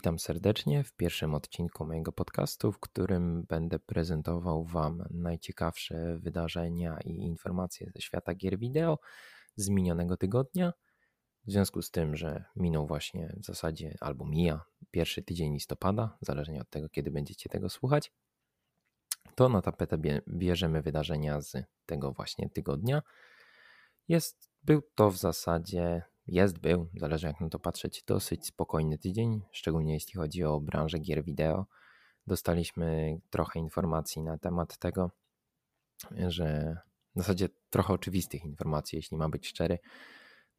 Witam serdecznie w pierwszym odcinku mojego podcastu, w którym będę prezentował Wam najciekawsze wydarzenia i informacje ze świata gier wideo z minionego tygodnia. W związku z tym, że minął właśnie w zasadzie albo mija pierwszy tydzień listopada, zależnie od tego, kiedy będziecie tego słuchać, to na tapetę bierzemy wydarzenia z tego właśnie tygodnia. Jest, był to w zasadzie jest, był, zależy jak na to patrzeć, dosyć spokojny tydzień, szczególnie jeśli chodzi o branżę gier wideo. Dostaliśmy trochę informacji na temat tego, że w zasadzie trochę oczywistych informacji, jeśli ma być szczery,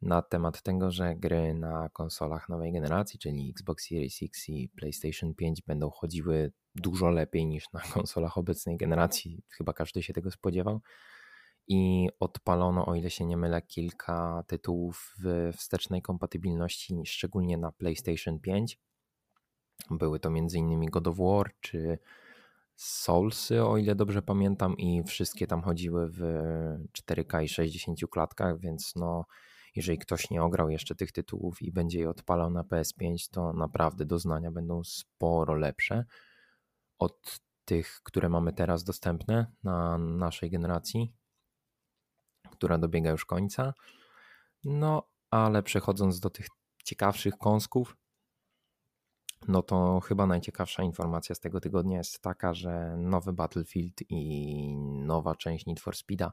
na temat tego, że gry na konsolach nowej generacji, czyli Xbox Series X i PlayStation 5 będą chodziły dużo lepiej niż na konsolach obecnej generacji. Chyba każdy się tego spodziewał i odpalono, o ile się nie mylę, kilka tytułów w wstecznej kompatybilności, szczególnie na PlayStation 5. Były to m.in. God of War czy Soulsy, o ile dobrze pamiętam, i wszystkie tam chodziły w 4K i 60 klatkach, więc no, jeżeli ktoś nie ograł jeszcze tych tytułów i będzie je odpalał na PS5, to naprawdę doznania będą sporo lepsze od tych, które mamy teraz dostępne na naszej generacji która dobiega już końca. No, ale przechodząc do tych ciekawszych kąsków, no to chyba najciekawsza informacja z tego tygodnia jest taka, że nowy Battlefield i nowa część Need for Speeda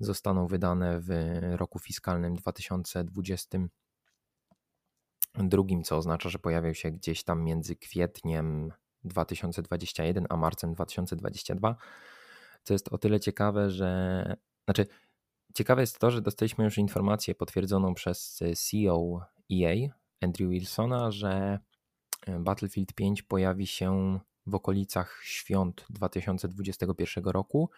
zostaną wydane w roku fiskalnym 2022, co oznacza, że pojawią się gdzieś tam między kwietniem 2021 a marcem 2022. Co jest o tyle ciekawe, że znaczy Ciekawe jest to, że dostaliśmy już informację potwierdzoną przez CEO EA, Andrew Wilsona, że e, Battlefield 5 pojawi się w okolicach świąt 2021 roku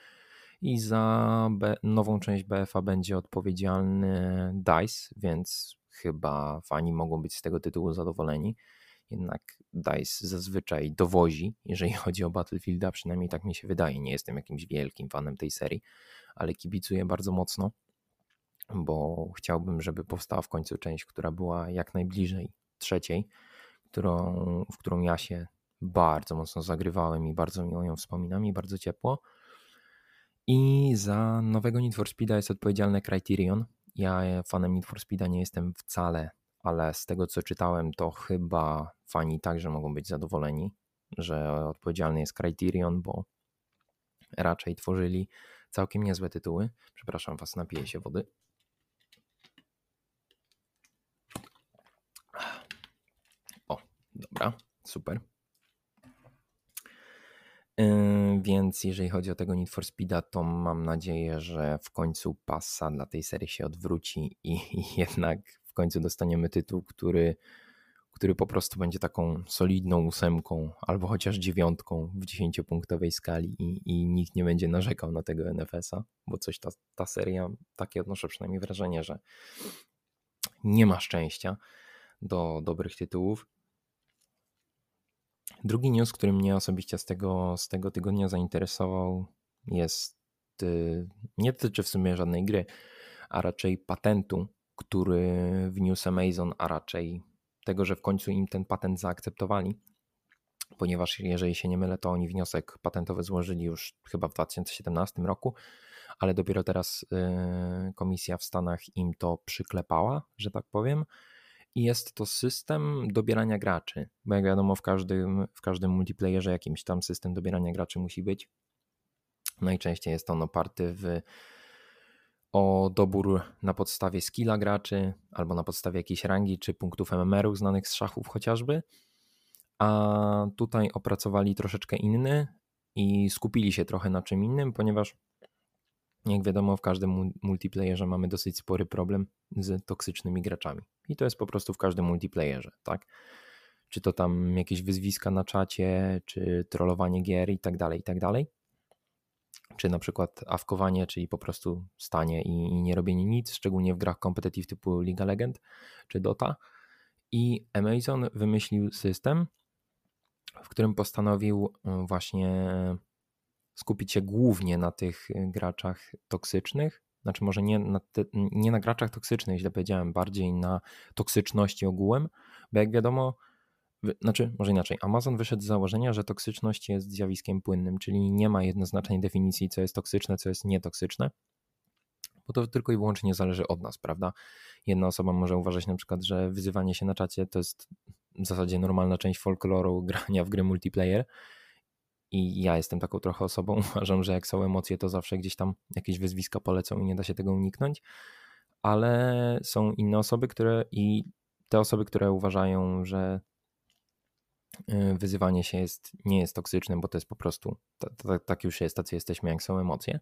i za nową część BFA będzie odpowiedzialny DICE, więc chyba fani mogą być z tego tytułu zadowoleni. Jednak DICE zazwyczaj dowozi, jeżeli chodzi o Battlefielda, przynajmniej tak mi się wydaje. Nie jestem jakimś wielkim fanem tej serii, ale kibicuję bardzo mocno, bo chciałbym, żeby powstała w końcu część, która była jak najbliżej trzeciej, którą, w którą ja się bardzo mocno zagrywałem i bardzo miło ją wspominam i bardzo ciepło. I za nowego Need for Speeda jest odpowiedzialny Criterion. Ja fanem Need for Speeda nie jestem wcale, ale z tego co czytałem, to chyba fani także mogą być zadowoleni, że odpowiedzialny jest Criterion, bo raczej tworzyli całkiem niezłe tytuły. Przepraszam Was, napiję się wody. O, dobra, super. Yy, więc jeżeli chodzi o tego Need for Speeda, to mam nadzieję, że w końcu pasa dla tej serii się odwróci i, jednak końcu dostaniemy tytuł, który który po prostu będzie taką solidną ósemką albo chociaż dziewiątką w dziesięciopunktowej skali i, i nikt nie będzie narzekał na tego NFS-a, bo coś ta, ta seria, takie odnoszę przynajmniej wrażenie, że nie ma szczęścia do dobrych tytułów. Drugi news, który mnie osobiście z tego, z tego tygodnia zainteresował, jest y, nie dotyczy w sumie żadnej gry, a raczej patentu, który wniósł Amazon, a raczej tego, że w końcu im ten patent zaakceptowali, ponieważ jeżeli się nie mylę, to oni wniosek patentowy złożyli już chyba w 2017 roku, ale dopiero teraz y, komisja w Stanach im to przyklepała, że tak powiem. I jest to system dobierania graczy, bo jak wiadomo, w każdym, w każdym multiplayerze jakimś tam system dobierania graczy musi być. Najczęściej jest on oparty w o dobór na podstawie skilla graczy albo na podstawie jakiejś rangi czy punktów MMR-ów znanych z szachów chociażby. A tutaj opracowali troszeczkę inny i skupili się trochę na czym innym, ponieważ jak wiadomo, w każdym multiplayerze mamy dosyć spory problem z toksycznymi graczami. I to jest po prostu w każdym multiplayerze, tak? Czy to tam jakieś wyzwiska na czacie, czy trollowanie gier i tak dalej, i tak dalej czy na przykład awkowanie, czyli po prostu stanie i, i nie robienie nic, szczególnie w grach competitive typu Liga Legend czy Dota. I Amazon wymyślił system, w którym postanowił y, właśnie skupić się głównie na tych graczach toksycznych, znaczy może nie na, te, nie na graczach toksycznych, źle powiedziałem, bardziej na toksyczności ogółem, bo jak wiadomo, znaczy, może inaczej, Amazon wyszedł z założenia, że toksyczność jest zjawiskiem płynnym, czyli nie ma jednoznacznej definicji, co jest toksyczne, co jest nietoksyczne, bo to tylko i wyłącznie zależy od nas, prawda? Jedna osoba może uważać na przykład, że wyzywanie się na czacie to jest w zasadzie normalna część folkloru grania w gry multiplayer. I ja jestem taką trochę osobą. Uważam, że jak są emocje, to zawsze gdzieś tam jakieś wyzwiska polecą i nie da się tego uniknąć. Ale są inne osoby, które i te osoby, które uważają, że wyzywanie się jest, nie jest toksyczne, bo to jest po prostu tak już jest, tacy jesteśmy, jak są emocje.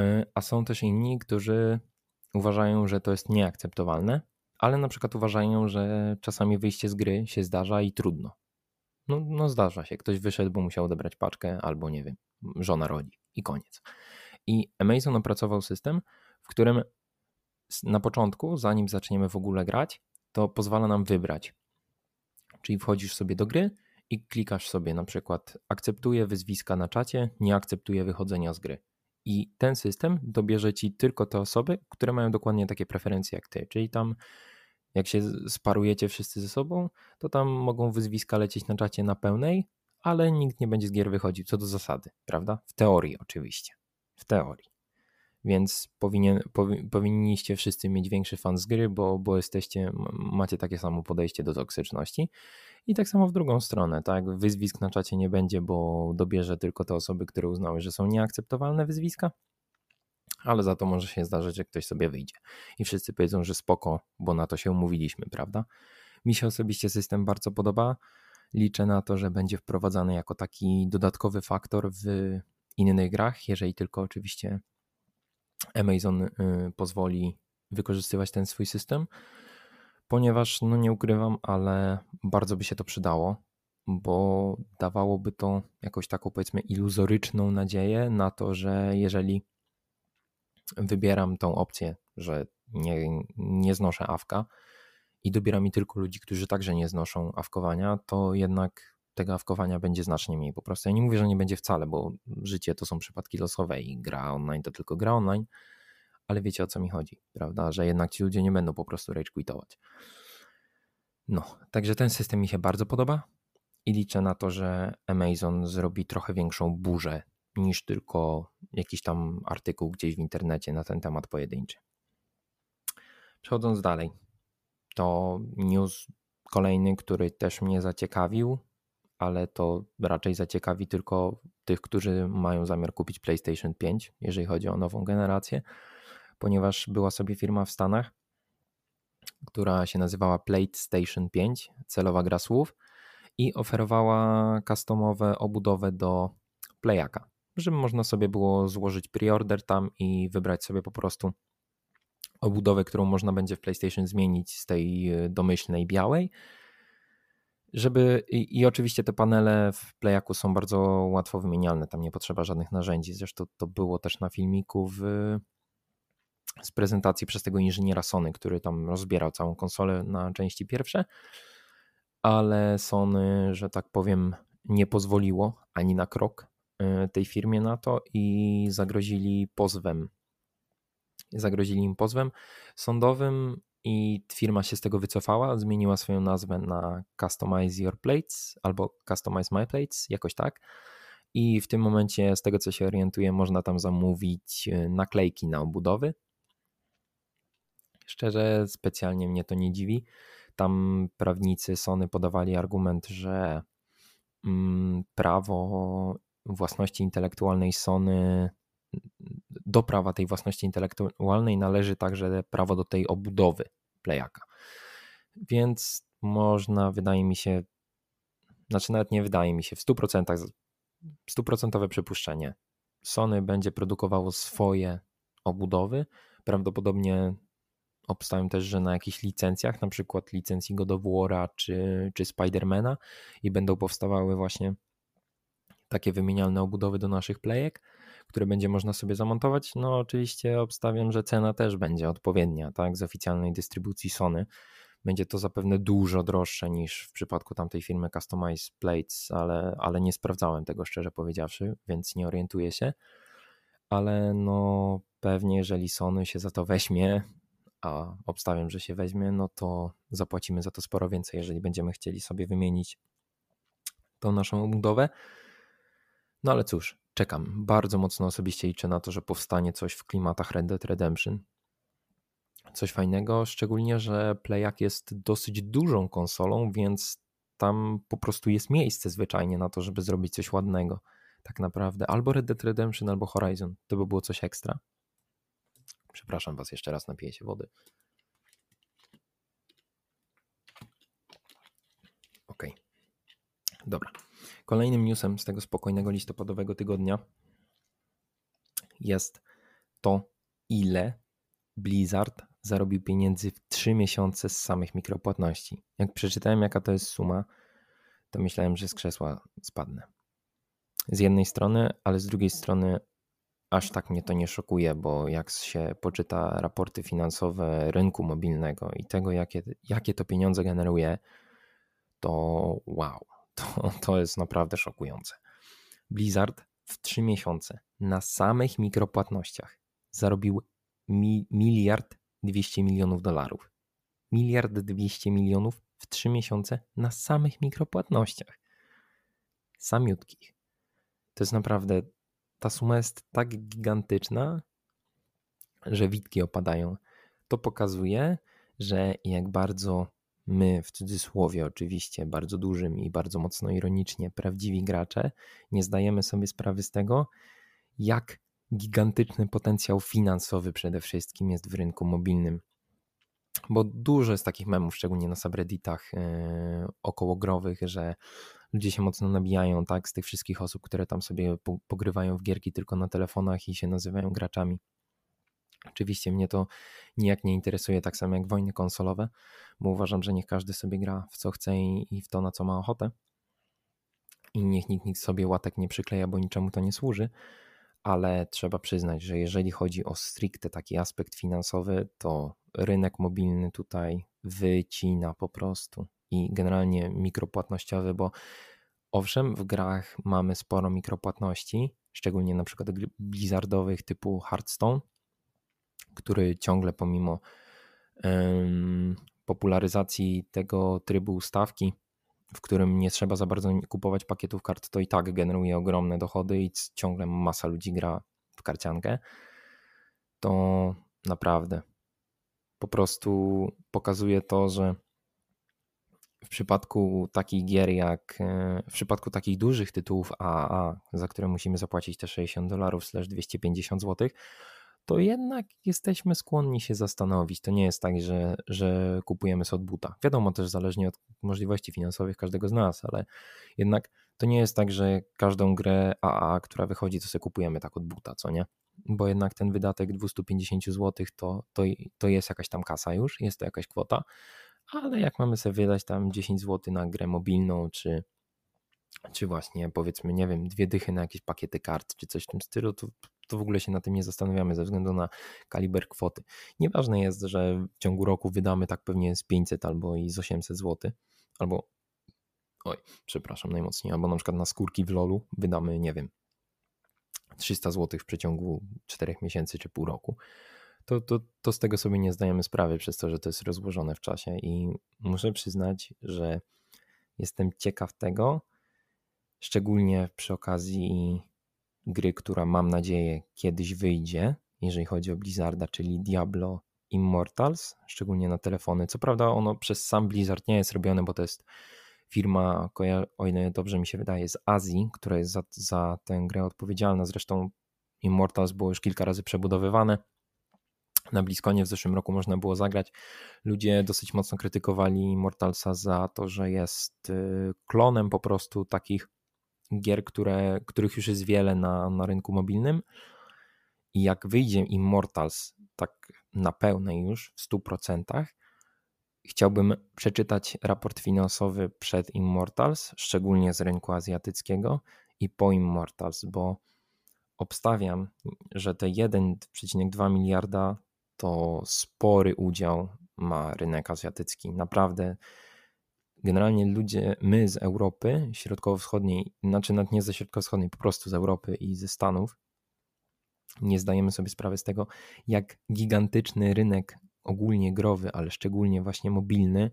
Y, a są też inni, którzy uważają, że to jest nieakceptowalne, ale na przykład uważają, że czasami wyjście z gry się zdarza i trudno. No, no zdarza się, ktoś wyszedł, bo musiał odebrać paczkę, albo nie wiem, żona rodzi i koniec. I Amazon opracował system, w którym na początku, zanim zaczniemy w ogóle grać, to pozwala nam wybrać. Czyli wchodzisz sobie do gry i klikasz sobie na przykład akceptuję wyzwiska na czacie, nie akceptuję wychodzenia z gry. I ten system dobierze ci tylko te osoby, które mają dokładnie takie preferencje jak ty. Czyli tam, jak się sparujecie wszyscy ze sobą, to tam mogą wyzwiska lecieć na czacie na pełnej, ale nikt nie będzie z gier wychodził, co do zasady, prawda? W teorii oczywiście. W teorii. Więc powinien, powi, powinniście wszyscy mieć większy fan z gry, bo, bo jesteście, macie takie samo podejście do toksyczności. I tak samo w drugą stronę, tak? Wyzwisk na czacie nie będzie, bo dobierze tylko te osoby, które uznały, że są nieakceptowalne wyzwiska, ale za to może się zdarzyć, że ktoś sobie wyjdzie. I wszyscy powiedzą, że spoko, bo na to się umówiliśmy, prawda? Mi się osobiście system bardzo podoba. Liczę na to, że będzie wprowadzany jako taki dodatkowy faktor w innych grach, jeżeli tylko oczywiście Amazon y, pozwoli wykorzystywać ten swój system? Ponieważ no nie ukrywam, ale bardzo by się to przydało, bo dawałoby to jakąś taką powiedzmy iluzoryczną nadzieję na to, że jeżeli wybieram tą opcję, że nie, nie znoszę awka i dobiera mi tylko ludzi, którzy także nie znoszą awkowania, to jednak tego awkowania będzie znacznie mniej. Po prostu ja nie mówię, że nie będzie wcale, bo życie to są przypadki losowe i gra online to tylko gra online, ale wiecie o co mi chodzi, prawda? Że jednak ci ludzie nie będą po prostu rage quitować. No, także ten system mi się bardzo podoba i liczę na to, że Amazon zrobi trochę większą burzę niż tylko jakiś tam artykuł gdzieś w internecie na ten temat pojedynczy. Przechodząc dalej, to news kolejny, który też mnie zaciekawił, ale to raczej zaciekawi tylko tych, którzy mają zamiar kupić PlayStation 5, jeżeli chodzi o nową generację ponieważ była sobie firma w Stanach, która się nazywała PlayStation 5, celowa gra słów, i oferowała customowe obudowę do Playaka, żeby można sobie było złożyć preorder tam i wybrać sobie po prostu obudowę, którą można będzie w PlayStation zmienić z tej e, domyślnej białej. Żeby, i, i, oczywiście te panele w Playaku są bardzo łatwo wymienialne, tam nie potrzeba żadnych narzędzi. Zresztą to było też na filmiku w z prezentacji przez tego inżyniera Sony, który tam rozbierał całą konsolę na części pierwsze, ale Sony, że tak powiem, nie pozwoliło ani na krok e, tej firmie na to i zagrozili pozwem. Zagrozili im pozwem sądowym i firma się z tego wycofała, zmieniła swoją nazwę na Customize Your Plates albo Customize My Plates, jakoś tak. I w tym momencie, z tego co się orientuję, można tam zamówić e, naklejki na obudowy Szczerze, specjalnie mnie to nie dziwi. Tam prawnicy Sony podawali argument, że mm, prawo własności intelektualnej Sony, do prawa tej własności intelektualnej należy także prawo do tej obudowy Playaka. Więc można, wydaje mi się, znaczy nawet nie wydaje mi się, w 100%, stuprocentowe przypuszczenie. Sony będzie produkowało swoje obudowy, prawdopodobnie obstawiam też, że na jakichś licencjach, na przykład licencji God of War'a czy, czy Spidermana i będą powstawały właśnie takie wymienialne obudowy do naszych playek, które będzie można sobie zamontować. No oczywiście obstawiam, że cena też będzie odpowiednia, tak, z oficjalnej dystrybucji Sony. Będzie to zapewne dużo droższe niż w przypadku tamtej firmy Customize Plates, ale, ale nie sprawdzałem tego szczerze powiedziawszy, więc nie orientuję się. Ale no pewnie jeżeli Sony się za to weźmie, a obstawiam, że się weźmie, no to zapłacimy za to sporo więcej, jeżeli będziemy chcieli sobie wymienić tą naszą obudowę. No ale cóż, czekam. Bardzo mocno osobiście liczę na to, że powstanie coś w klimatach Red Dead Redemption. Coś fajnego, szczególnie, że Playak jest dosyć dużą konsolą, więc tam po prostu jest miejsce zwyczajnie na to, żeby zrobić coś ładnego. Tak naprawdę. Albo Red Dead Redemption, albo Horizon. To by było coś ekstra. Przepraszam Was jeszcze raz, napiję się wody. Ok. Dobra. Kolejnym newsem z tego spokojnego listopadowego tygodnia jest to, ile Blizzard zarobił pieniędzy w 3 miesiące z samych mikropłatności. Jak przeczytałem, jaka to jest suma, to myślałem, że z krzesła spadnę. Z jednej strony, ale z drugiej strony aż tak mnie to nie szokuje, bo jak się poczyta raporty finansowe rynku mobilnego i tego, jakie, jakie to pieniądze generuje, to wow, to, to jest naprawdę szokujące. Blizzard w 3 miesiące na samych mikropłatnościach zarobił mi, miliard 200 milionów dolarów. Miliard 200 milionów w 3 miesiące na samych mikropłatnościach. Samiutkich. To jest naprawdę, ta suma jest tak gigantyczna, że witki opadają. To pokazuje, że jak bardzo my, w cudzysłowie oczywiście, bardzo dużym i bardzo mocno ironicznie, prawdziwi gracze, nie zdajemy sobie sprawy z tego, jak gigantyczny potencjał finansowy przede wszystkim jest w rynku mobilnym. Bo dużo jest takich memów, szczególnie na subredditach yy, okołogrowych, że ludzie się mocno nabijają tak, z tych wszystkich osób, które tam sobie pogrywają w gierki tylko na telefonach i się nazywają graczami. Oczywiście mnie to nijak nie interesuje, tak samo jak wojny konsolowe, bo uważam, że niech każdy sobie gra w co chce i w to, na co ma ochotę. I niech nikt, nikt sobie łatek nie przykleja, bo niczemu to nie służy. Ale trzeba przyznać, że jeżeli chodzi o stricte taki aspekt finansowy, to rynek mobilny tutaj wycina po prostu i generalnie mikropłatnościowy, bo owszem, w grach mamy sporo mikropłatności, szczególnie na przykład blizzardowych typu Hearthstone, który ciągle pomimo popularyzacji tego trybu ustawki, w którym nie trzeba za bardzo kupować pakietów kart, to i tak generuje ogromne dochody i ciągle masa ludzi gra w karciankę, to naprawdę. Po prostu pokazuje to, że w przypadku takich gier jak e, w przypadku takich dużych tytułów AAA, za które musimy zapłacić te 60 dolarów 250 zł, to jednak jesteśmy skłonni się zastanowić. To nie jest tak, że, że kupujemy sobie od buta. Wiadomo też zależnie od możliwości finansowych każdego z nas, ale jednak to nie jest tak, że każdą grę AA, która wychodzi, to sobie kupujemy tak od buta, co nie? Bo jednak ten wydatek 250 zł to, to, to jest jakaś tam kasa już, jest to jakaś kwota, ale jak mamy sobie wydać tam 10 zł na grę mobilną, czy, czy właśnie powiedzmy, nie wiem, dwie dychy na jakieś pakiety kart, czy coś w tym stylu, to, to w ogóle się na tym nie zastanawiamy ze względu na kaliber kwoty. Nieważne jest, że w ciągu roku wydamy tak pewnie z 500 albo i z 800 zł, albo oj, przepraszam najmocniej, albo na przykład na skórki w lolu wydamy, nie wiem, 300 zł w przeciągu 4 miesięcy czy pół roku to, to, to z tego sobie nie zdajemy sprawy przez to, że to jest rozłożone w czasie i muszę przyznać, że jestem ciekaw tego, szczególnie przy okazji gry, która mam nadzieję kiedyś wyjdzie, jeżeli chodzi o Blizzarda, czyli Diablo Immortals, szczególnie na telefony. Co prawda ono przez sam Blizzard nie jest robione, bo to jest firma, o ile dobrze mi się wydaje, z Azji, która jest za, za tę grę odpowiedzialna. Zresztą Immortals było już kilka razy przebudowywane na Bliskonie w zeszłym roku można było zagrać. Ludzie dosyć mocno krytykowali Mortalsa za to, że jest y, klonem po prostu takich gier, które, których już jest wiele na, na rynku mobilnym. I jak wyjdzie Immortals tak na pełnej już w 100%, chciałbym przeczytać raport finansowy przed Immortals, szczególnie z rynku azjatyckiego i po Immortals, bo obstawiam, że te 1,2 miliarda to spory udział ma rynek azjatycki. Naprawdę, generalnie ludzie, my z Europy Środkowo-Wschodniej, znaczy nawet nie ze Środkowo-Wschodniej, po prostu z Europy i ze Stanów, nie zdajemy sobie sprawy z tego, jak gigantyczny rynek ogólnie growy, ale szczególnie właśnie mobilny,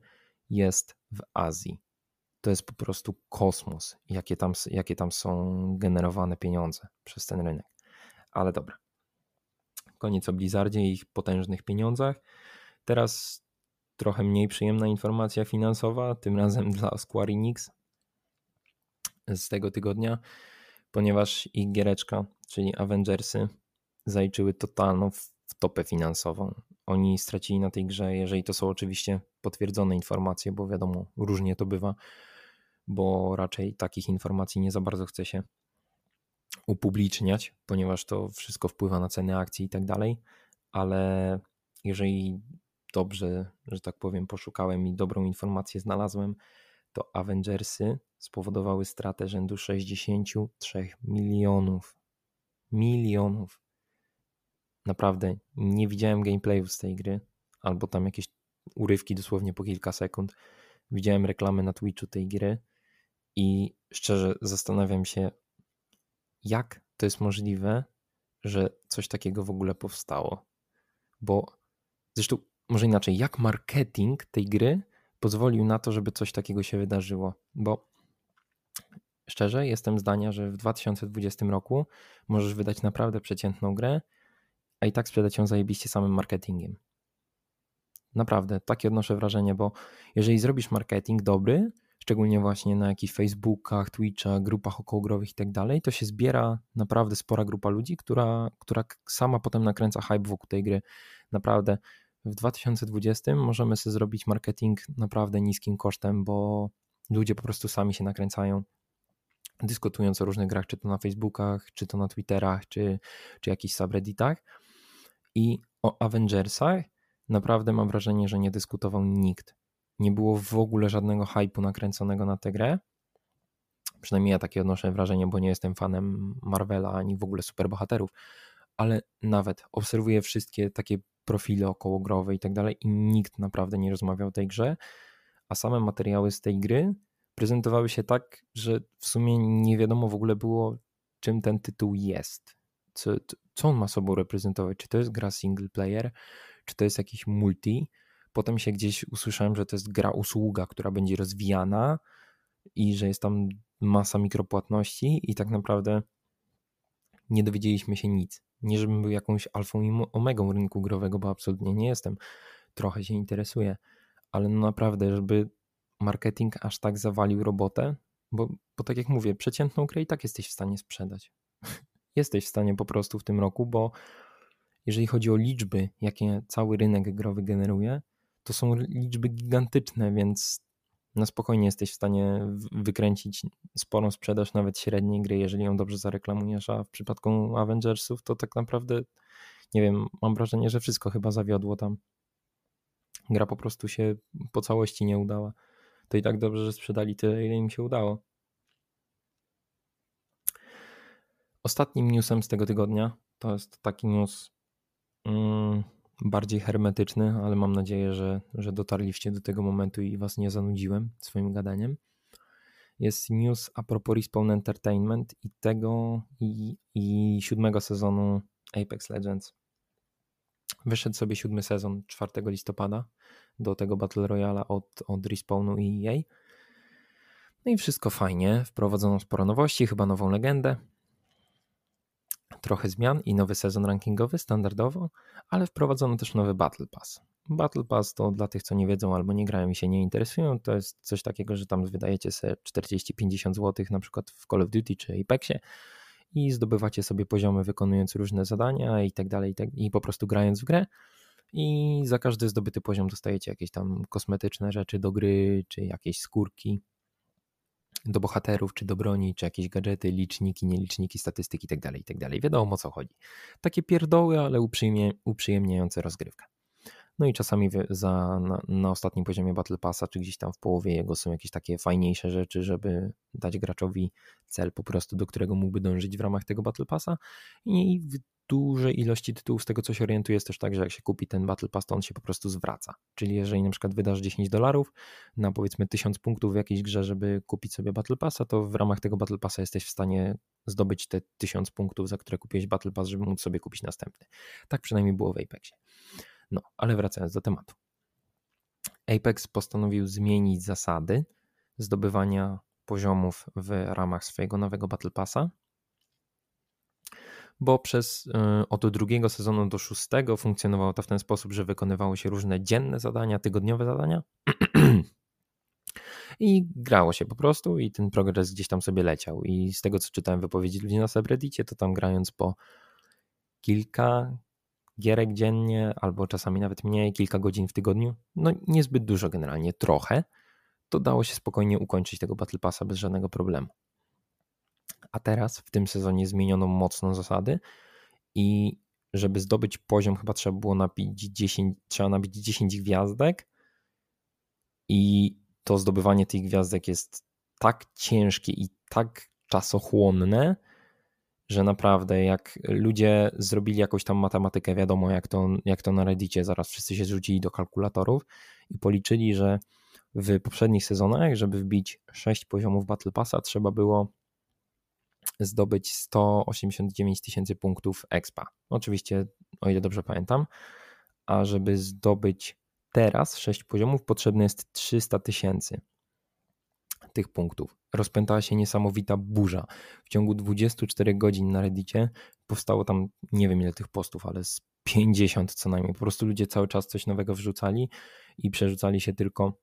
jest w Azji. To jest po prostu kosmos, jakie tam, jakie tam są generowane pieniądze przez ten rynek. Ale dobra. Koniec o Blizzardzie i ich potężnych pieniądzach. Teraz trochę mniej przyjemna informacja finansowa, tym razem dla Square Enix z tego tygodnia, ponieważ ich giereczka, czyli Avengersy, zaliczyły totalną wtopę finansową. Oni stracili na tej grze, jeżeli to są oczywiście potwierdzone informacje, bo wiadomo, różnie to bywa, bo raczej takich informacji nie za bardzo chce się upubliczniać, ponieważ to wszystko wpływa na ceny akcji i tak dalej, ale jeżeli dobrze, że tak powiem, poszukałem i dobrą informację znalazłem, to Avengersy spowodowały stratę rzędu 63 milionów. Milionów. Naprawdę nie widziałem gameplayów z tej gry, albo tam jakieś urywki dosłownie po kilka sekund. Widziałem reklamy na Twitchu tej gry i szczerze zastanawiam się, jak to jest możliwe, że coś takiego w ogóle powstało. Bo zresztą, może inaczej, jak marketing tej gry pozwolił na to, żeby coś takiego się wydarzyło? Bo szczerze jestem zdania, że w 2020 roku możesz wydać naprawdę przeciętną grę, a i tak sprzedać ją zajebiście samym marketingiem. Naprawdę, takie odnoszę wrażenie, bo jeżeli zrobisz marketing dobry, szczególnie właśnie na jakichś Facebookach, Twitchach, grupach okołogrowych i tak dalej, to się zbiera naprawdę spora grupa ludzi, która, która sama potem nakręca hype wokół tej gry. Naprawdę w 2020 możemy sobie zrobić marketing naprawdę niskim kosztem, bo ludzie po prostu sami się nakręcają, dyskutując o różnych grach, czy to na Facebookach, czy to na Twitterach, czy, czy jakichś subredditach. I o Avengersach naprawdę mam wrażenie, że nie dyskutował nikt nie było w ogóle żadnego hypu nakręconego na tę grę. Przynajmniej ja takie odnoszę wrażenie, bo nie jestem fanem Marvela ani w ogóle superbohaterów, ale nawet obserwuję wszystkie takie profile okołogrowe i tak dalej i nikt naprawdę nie rozmawiał o tej grze, a same materiały z tej gry prezentowały się tak, że w sumie nie wiadomo w ogóle było, czym ten tytuł jest. Co, co on ma sobą reprezentować? Czy to jest gra single player, czy to jest jakiś multi? Potem się gdzieś usłyszałem, że to jest gra usługa, która będzie rozwijana i że jest tam masa mikropłatności i tak naprawdę nie dowiedzieliśmy się nic. Nie żebym był jakąś alfą i omegą rynku growego, bo absolutnie nie jestem. Trochę się interesuję, ale no naprawdę, żeby marketing aż tak zawalił robotę, bo, bo tak jak mówię, przeciętną grę i tak jesteś w stanie sprzedać. jesteś w stanie po prostu w tym roku, bo jeżeli chodzi o liczby, jakie cały rynek growy generuje, to są liczby gigantyczne, więc na spokojnie jesteś w stanie wykręcić sporą sprzedaż nawet średniej gry, jeżeli ją dobrze zareklamujesz, a w przypadku Avengersów to tak naprawdę, nie wiem, mam wrażenie, że wszystko chyba zawiodło tam. Gra po prostu się po całości nie udała. To i tak dobrze, że sprzedali tyle, ile im się udało. Ostatnim newsem z tego tygodnia to jest taki news. Mm, bardziej hermetyczny, ale mam nadzieję, że, że dotarliście do tego momentu i was nie zanudziłem swoim gadaniem. Jest news a propos Respawn Entertainment i tego i, i siódmego sezonu Apex Legends. Wyszedł sobie siódmy sezon 4 listopada do tego Battle Royale od, od Respawnu i EA. No i wszystko fajnie. Wprowadzono sporo nowości, chyba nową legendę trochę zmian i nowy sezon rankingowy standardowo, ale wprowadzono też nowy Battle Pass. Battle Pass to dla tych, co nie wiedzą albo nie grają i się nie interesują, to jest coś takiego, że tam wydajecie sobie 40-50 zł na przykład w Call of Duty czy Apexie i zdobywacie sobie poziomy wykonując różne zadania i tak dalej i, tak, i po prostu grając w grę i za każdy zdobyty poziom dostajecie jakieś tam kosmetyczne rzeczy do gry, czy jakieś skórki, do bohaterów, czy do broni, czy jakieś gadżety, liczniki, nieliczniki, statystyki itd., tak itd. Tak Wiadomo o co chodzi. Takie pierdoły, ale uprzyjemnie, uprzyjemniające rozgrywkę. No i czasami za, na, na, ostatnim poziomie Battle Passa, czy gdzieś tam w połowie jego są jakieś takie fajniejsze rzeczy, żeby dać graczowi cel po prostu, do którego mógłby dążyć w ramach tego Battle Passa. I dużej ilości tytułów, z tego co się orientuję, jest też tak, że jak się kupi ten Battle Pass, to on się po prostu zwraca. Czyli jeżeli na przykład wydasz 10 dolarów na powiedzmy 1000 punktów w jakiejś grze, żeby kupić sobie Battle Passa, to w ramach tego Battle Passa jesteś w stanie zdobyć te 1000 punktów, za które kupiłeś Battle Pass, żeby móc sobie kupić następny. Tak przynajmniej było w Apexie. No, ale wracając do tematu. Apex postanowił zmienić zasady zdobywania poziomów w ramach swojego nowego Battle Passa, bo przez y, od drugiego sezonu do szóstego funkcjonowało to w ten sposób, że wykonywało się różne dzienne zadania, tygodniowe zadania i grało się po prostu i ten progres gdzieś tam sobie leciał i z tego co czytałem wypowiedzi ludzi na subreddicie, to tam grając po kilka gierek dziennie albo czasami nawet mniej, kilka godzin w tygodniu, no niezbyt dużo generalnie, trochę, to dało się spokojnie ukończyć tego Battle Passa bez żadnego problemu. A teraz w tym sezonie zmieniono mocno zasady i żeby zdobyć poziom chyba trzeba było nabić 10, trzeba nabić 10 gwiazdek i to zdobywanie tych gwiazdek jest tak ciężkie i tak czasochłonne, że naprawdę jak ludzie zrobili jakąś tam matematykę, wiadomo jak to, jak to na Reddicie, zaraz wszyscy się zrzucili do kalkulatorów i policzyli, że w poprzednich sezonach, żeby wbić 6 poziomów Battle Passa, trzeba było zdobyć 189 tysięcy punktów expa. Oczywiście, o ile dobrze pamiętam, a żeby zdobyć teraz 6 poziomów, potrzebne jest 300 tysięcy tych punktów. Rozpętała się niesamowita burza. W ciągu 24 godzin na Reddicie powstało tam, nie wiem ile tych postów, ale z 50 co najmniej. Po prostu ludzie cały czas coś nowego wrzucali i przerzucali się tylko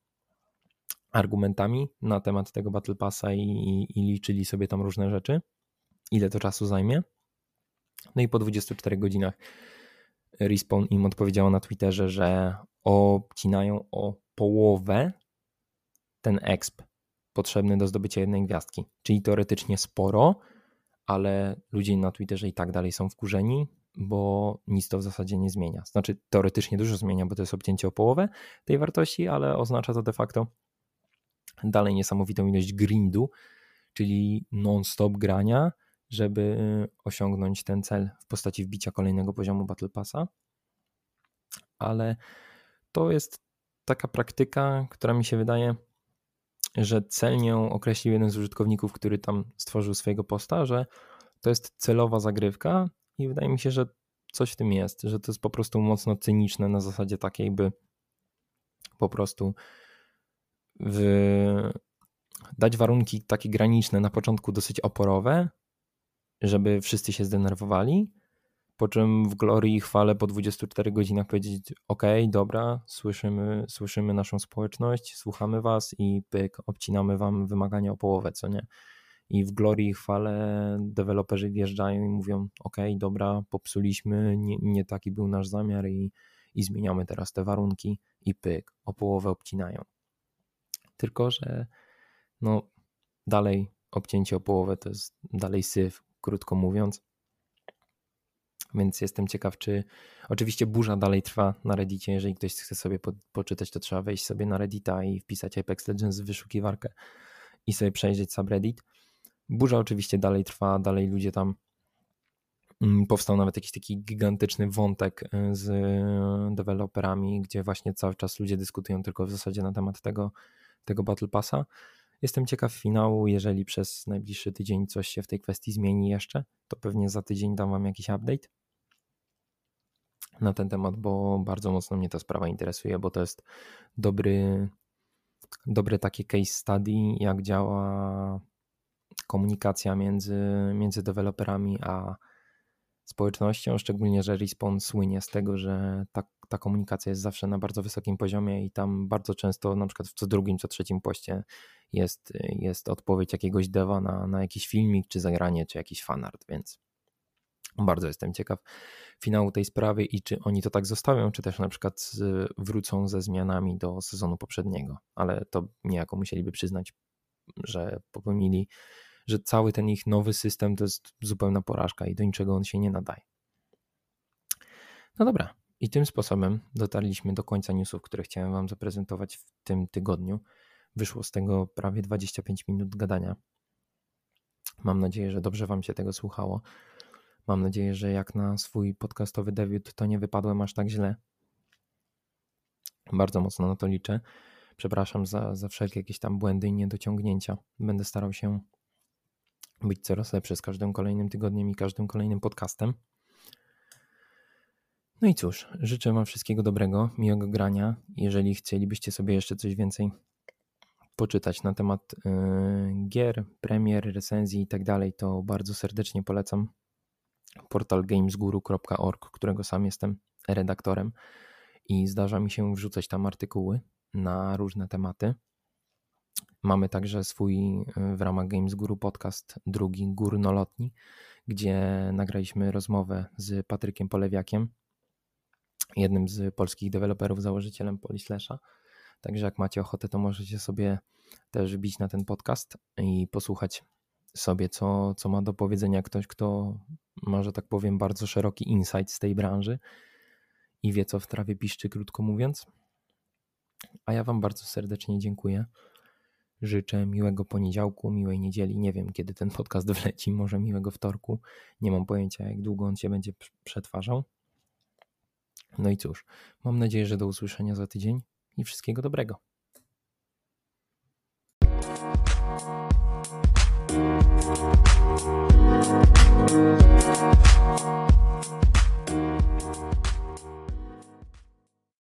argumentami na temat tego Battle Passa i, i, i liczyli sobie tam różne rzeczy, ile to czasu zajmie. No i po 24 godzinach Respawn im odpowiedziało na Twitterze, że obcinają o połowę ten exp potrzebny do zdobycia jednej gwiazdki. Czyli teoretycznie sporo, ale ludzie na Twitterze i tak dalej są wkurzeni, bo nic to w zasadzie nie zmienia. Znaczy, teoretycznie dużo zmienia, bo to jest obcięcie o połowę tej wartości, ale oznacza to de facto dalej niesamowitą ilość grindu, czyli non-stop grania, żeby osiągnąć ten cel w postaci wbicia kolejnego poziomu Battle Passa. Ale to jest taka praktyka, która mi się wydaje że celnie określił jeden z użytkowników, który tam stworzył swojego posta, że to jest celowa zagrywka i wydaje mi się, że coś w tym jest, że to jest po prostu mocno cyniczne na zasadzie takiej, by po prostu w... dać warunki takie graniczne, na początku dosyć oporowe, żeby wszyscy się zdenerwowali, po czym w glorii i chwale po 24 godzinach powiedzieć ok, dobra, słyszymy, słyszymy naszą społeczność, słuchamy was i pyk, obcinamy wam wymagania o połowę, co nie? I w glorii i chwale deweloperzy wjeżdżają i mówią ok, dobra, popsuliśmy, nie, nie taki był nasz zamiar i, i zmieniamy teraz te warunki i pyk, o połowę obcinają. Tylko, że no dalej obcięcie o połowę to jest dalej syf, krótko mówiąc więc jestem ciekaw, czy oczywiście burza dalej trwa na Reddicie. Jeżeli ktoś chce sobie po, poczytać, to trzeba wejść sobie na Reddita i wpisać Apex Legends w wyszukiwarkę i sobie przejrzeć subreddit. Burza oczywiście dalej trwa, dalej ludzie tam mm, powstał nawet jakiś taki gigantyczny wątek y, z deweloperami, gdzie właśnie cały czas ludzie dyskutują tylko w zasadzie na temat tego, tego Battle Passa. Jestem ciekaw finału, jeżeli przez najbliższy tydzień coś się w tej kwestii zmieni jeszcze, to pewnie za tydzień dam wam jakiś update na ten temat, bo bardzo mocno mnie ta sprawa interesuje, bo to jest dobry, dobry taki case study, jak działa komunikacja między, między deweloperami a społecznością, szczególnie, że Respawn słynie z tego, że ta, ta komunikacja jest zawsze na bardzo wysokim poziomie i tam bardzo często, na przykład w co drugim, co trzecim poście jest, jest odpowiedź jakiegoś deva na, na jakiś filmik, czy zagranie, czy jakiś fanart, więc bardzo jestem ciekaw finału tej sprawy i czy oni to tak zostawią, czy też na przykład wrócą ze zmianami do sezonu poprzedniego, ale to niejako musieliby przyznać, że popełnili, że cały ten ich nowy system to jest zupełna porażka i do niczego on się nie nadaje. No dobra, i tym sposobem dotarliśmy do końca newsów, które chciałem Wam zaprezentować w tym tygodniu. Wyszło z tego prawie 25 minut gadania. Mam nadzieję, że dobrze Wam się tego słuchało. Mam nadzieję, że jak na swój podcastowy debiut to nie wypadłem aż tak źle. Bardzo mocno na to liczę. Przepraszam za, za wszelkie jakieś tam błędy i niedociągnięcia. Będę starał się być coraz lepszy z każdym kolejnym tygodniem i każdym kolejnym podcastem. No i cóż, życzę Wam wszystkiego dobrego, miłego grania. Jeżeli chcielibyście sobie jeszcze coś więcej poczytać na temat yy, gier, premier, recenzji i tak dalej, to bardzo serdecznie polecam portal gamesguru.org, którego sam jestem redaktorem i zdarza mi się wrzucać tam artykuły na różne tematy. Mamy także swój y, w ramach Games Guru podcast drugi Górnolotni, gdzie nagraliśmy rozmowę z Patrykiem Polewiakiem, jednym z polskich deweloperów, założycielem Polislasha. Także jak macie ochotę, to możecie sobie też bić na ten podcast i posłuchać sobie, co, co ma do powiedzenia ktoś, kto ma, że tak powiem, bardzo szeroki insight z tej branży i wie, co w trawie piszczy, krótko mówiąc. A ja Wam bardzo serdecznie dziękuję. Życzę miłego poniedziałku, miłej niedzieli. Nie wiem, kiedy ten podcast wleci, może miłego wtorku. Nie mam pojęcia, jak długo on się będzie przetwarzał. No i cóż, mam nadzieję, że do usłyszenia za tydzień i wszystkiego dobrego. Thank you.